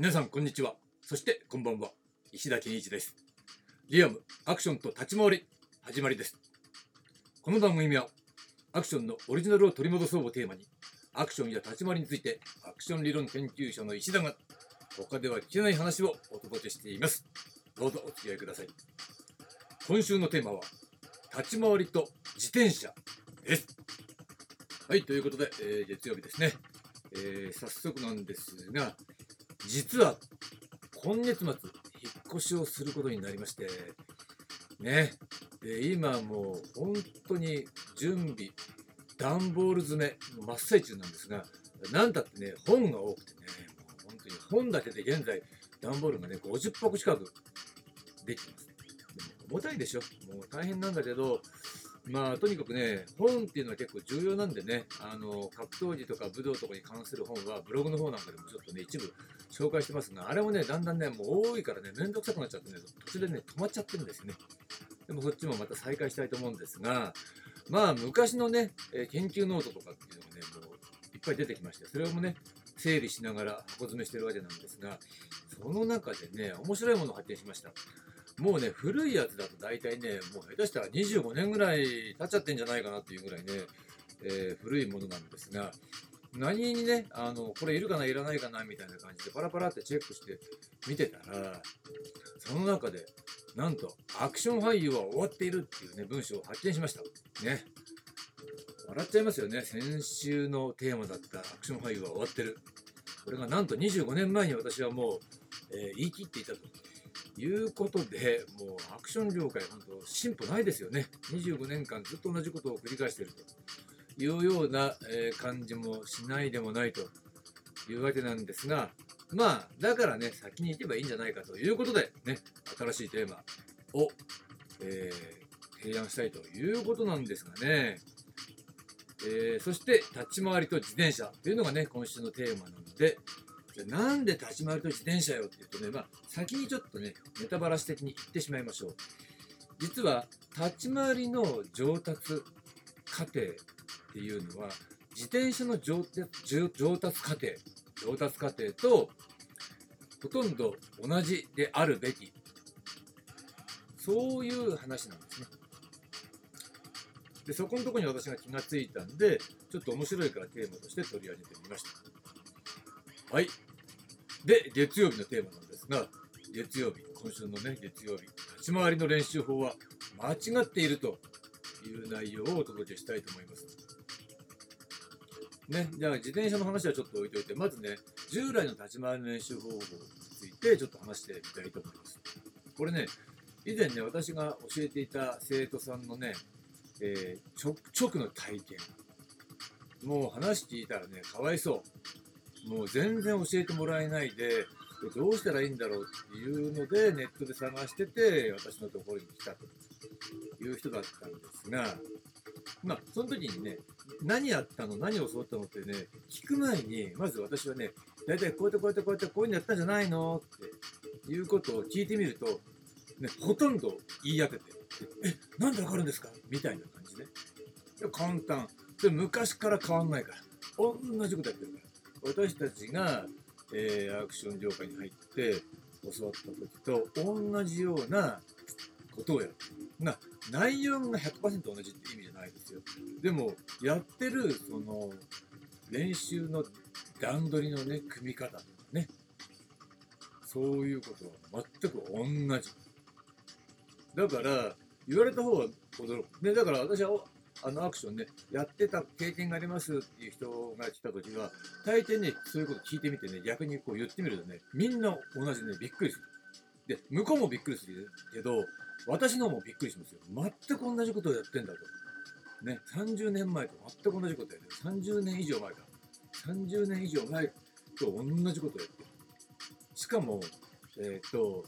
皆さんこんにちは。そしてこんばんは。石田健一です。リアムアクションと立ち回り始まりです。この番組はアクションのオリジナルを取り戻そうをテーマにアクションや立ち回りについてアクション理論研究者の石田が他では聞けない話をお届けしています。どうぞお付き合いください。今週のテーマは立ち回りと自転車です。はいということで、えー月曜日ですね、えー早速なんですが実は今月末引っ越しをすることになりましてね。で今もう本当に準備段ボール詰め真っ最中なんですがなんだってね本が多くてねもう本当に本だけで現在段ボールがね50箱近くできてます。でも重たいでしょ。もう大変なんだけどまあとにかくね本っていうのは結構重要なんでねあの格闘技とか武道とかに関する本はブログの方なんかでもちょっとね一部紹介してますがあれもねだんだんねもう多いからねめんどくさくなっちゃってね途中でね止まっちゃってるんですよね。でもそっちもまた再開したいと思うんですがまあ昔のね研究ノートとかっていうのがねもういっぱい出てきましてそれもね整理しながら箱詰めしてるわけなんですがその中でね面白いものを発見しました。もうね、古いやつだと大体ね、もう下手したら25年ぐらい経っちゃってんじゃないかなっていうぐらいね、えー古いものなんですが、何にね、あの、これいるかな、いらないかな、みたいな感じでパラパラってチェックして見てたら、その中で、なんと、アクション俳優は終わっているっていうね、文章を発見しました。ね。笑っちゃいますよね。先週のテーマだったアクション俳優は終わってる。これがなんと25年前に私はもう、えー言い切っていたと。いうことで、もうアクション業界、本当、進歩ないですよね。25年間ずっと同じことを繰り返していると。いうような、え感じもしないでもないと。いうわけなんですが、まあ、だからね、先に行けばいいんじゃないかということで、ね、新しいテーマを、えー提案したいということなんですがね、えーそして、立ち回りと自転車というのがね、今週のテーマなので、なんで立ち回りと自転車よ？って言うとね、まあ、先にちょっとね、ネタバラシ的に言ってしまいましょう。実は、立ち回りの上達過程っていうのは、自転車の上達上達過程、上達過程と、ほとんど同じであるべき。そういう話なんですね。で、そこのところに私が気がついたんで、ちょっと面白いからテーマとして取り上げてみました。はい。で、月曜日のテーマなんですが、月曜日、今週のね、月曜日、立ち回りの練習法は間違っているという内容をお届けしたいと思います。ね、じゃあ自転車の話はちょっと置いといて、まずね、従来の立ち回りの練習方法についてちょっと話してみたいと思います。これね、以前ね、私が教えていた生徒さんのね、えー直直の体験。もう話聞いたらね、かわいそう。もう全然教えてもらえないで、どうしたらいいんだろうっていうので、ネットで探してて、私のところに来たという人だったんですが、まあ、その時にね、何やったの何を教わったのってね、聞く前に、まず私はね、大体こうやってこうやってこうやってこういうのやったんじゃないの？っていうことを聞いてみると、ね、ほとんど言い当てて、え、なんでわかるんですか？みたいな感じで。いや簡単。それ昔から変わんないから。同じことやってるから。私たちが、えーアクション業界に入って教わった時と同じようなことをやる。な内容が100%同じって意味じゃないですよ。でも、やってる、その、練習の段取りのね、組み方とかね、そういうことは全く同じ。だから、言われた方は驚く。ね、だから私は、あのアクションね、やってた経験がありますっていう人が来た時は、大抵ね、そういうこと聞いてみてね、逆にこう言ってみるとね、みんな同じでね、びっくりする。で、向こうもびっくりするけど、私の方もびっくりしますよ。全く同じことをやってんだと。ね、30年前と全く同じことやってる。30年以上前か。30年以上前と同じことをやってる。しかも、えっ、と、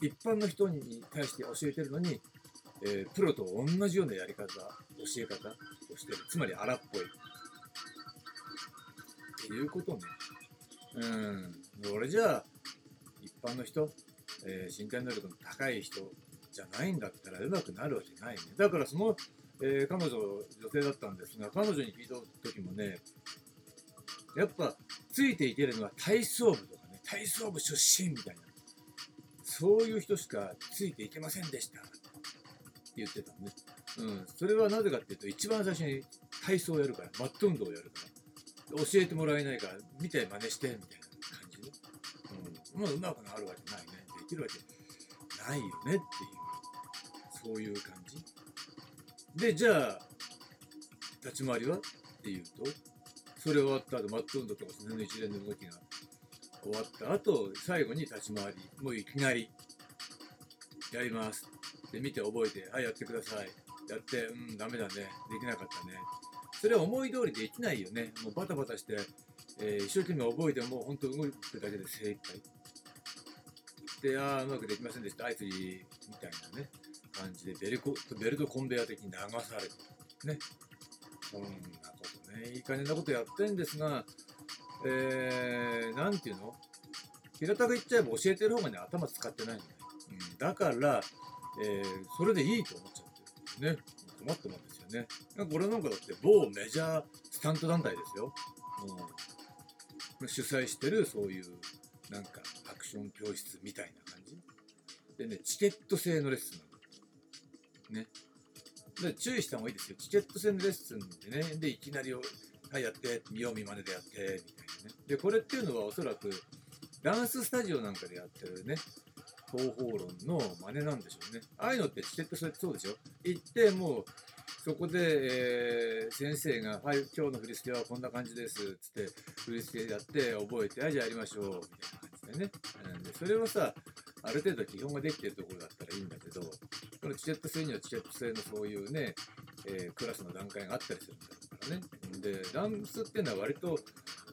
一般の人に対して教えてるのに、えープロと同じようなやり方、教え方をしてる。つまり荒っぽい。っていうことね。うん。俺じゃあ、一般の人、えー身体能力の高い人じゃないんだったら上手くなるわけないね。だからその、えー彼女、女性だったんですが、彼女に聞いた時もね、やっぱついていけるのは体操部とかね、体操部出身みたいなそういう人しかついていけませんでしたって言ってたのね、うん、それはなぜかっていうと一番最初に体操をやるからマット運動をやるから。教えてもらえないから見て真似してみたいな感じで、うん、まあうまくなるわけないね。できるわけないよねっていうそういう感じ。でじゃあ立ち回りはっていうとそれ終わった後マット運動とかその一連の動きが終わった後最後に立ち回り。もういきなりやります。で見て覚えてはいやってくださいやってうんダメだね。できなかったね。それは思い通りできないよね。もうバタバタして、えー一生懸命覚えても本当動くだけで精一杯。でああうまくできませんでした。あいつみたいなね感じでベルコベルトコンベヤー的に流されてね。そんなことね。いい加減なことやってんですがえー、なんていうの？平たく言っちゃえば教えてる方がね頭使ってないのね、うん、だから、えーそれでいいと思っね困ったもんですよね。なんか俺なんかだって某メジャースタント団体ですよ、うん、主催してるそういうなんかアクション教室みたいな感じ。でねチケット制のレッスン。なのね。で注意した方がいいですよ。チケット制のレッスンでねでいきなりはいやって見よう見まねでやってみたいなね。でこれっていうのはおそらくダンススタジオなんかでやってるね方法論の真似なんでしょうね。ああいうのってチケット制ってそうでしょ？行ってもうそこで、えー先生が「はい今日の振り付けはこんな感じです」つって振り付けやって覚えて「はいじゃあやりましょう」みたいな感じでね、うんでそれはさある程度基本ができてるところだったらいいんだけどこのチケット制にはチケット制のそういうね、えークラスの段階があったりするんだからね。でダンスっていうのは割と、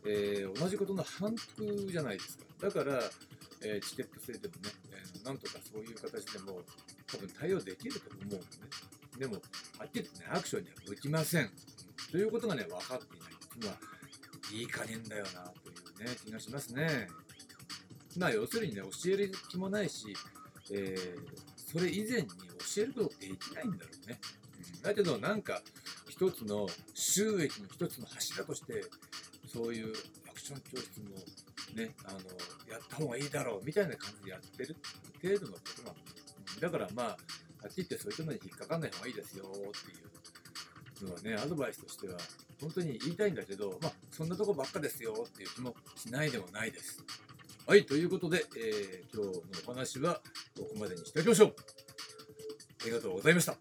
えー同じことの反復じゃないですか。だから、えーチケット制でもね、なんとかそういう形でも多分対応できると思うのね。でもはっきり言ってねアクションには向きません、ということがね分かっていない。っていうのはいい加減だよなというね気がしますね。まあ要するにね教える気もないし、えーそれ以前に教えることできないんだろうね、だけどなんか一つの収益の一つの柱としてそういうアクション教室もねあのやった方がいいだろうみたいな感じでやってる程度のことなの、うんだからまあはっきり言ってそういうのに引っかかんない方がいいですよっていうのはねアドバイスとしては本当に言いたいんだけどまあそんなとこばっかですよっていう気もしないでもないです。はいということで、えー今日のお話はここまでにしておきましょう。ありがとうございました。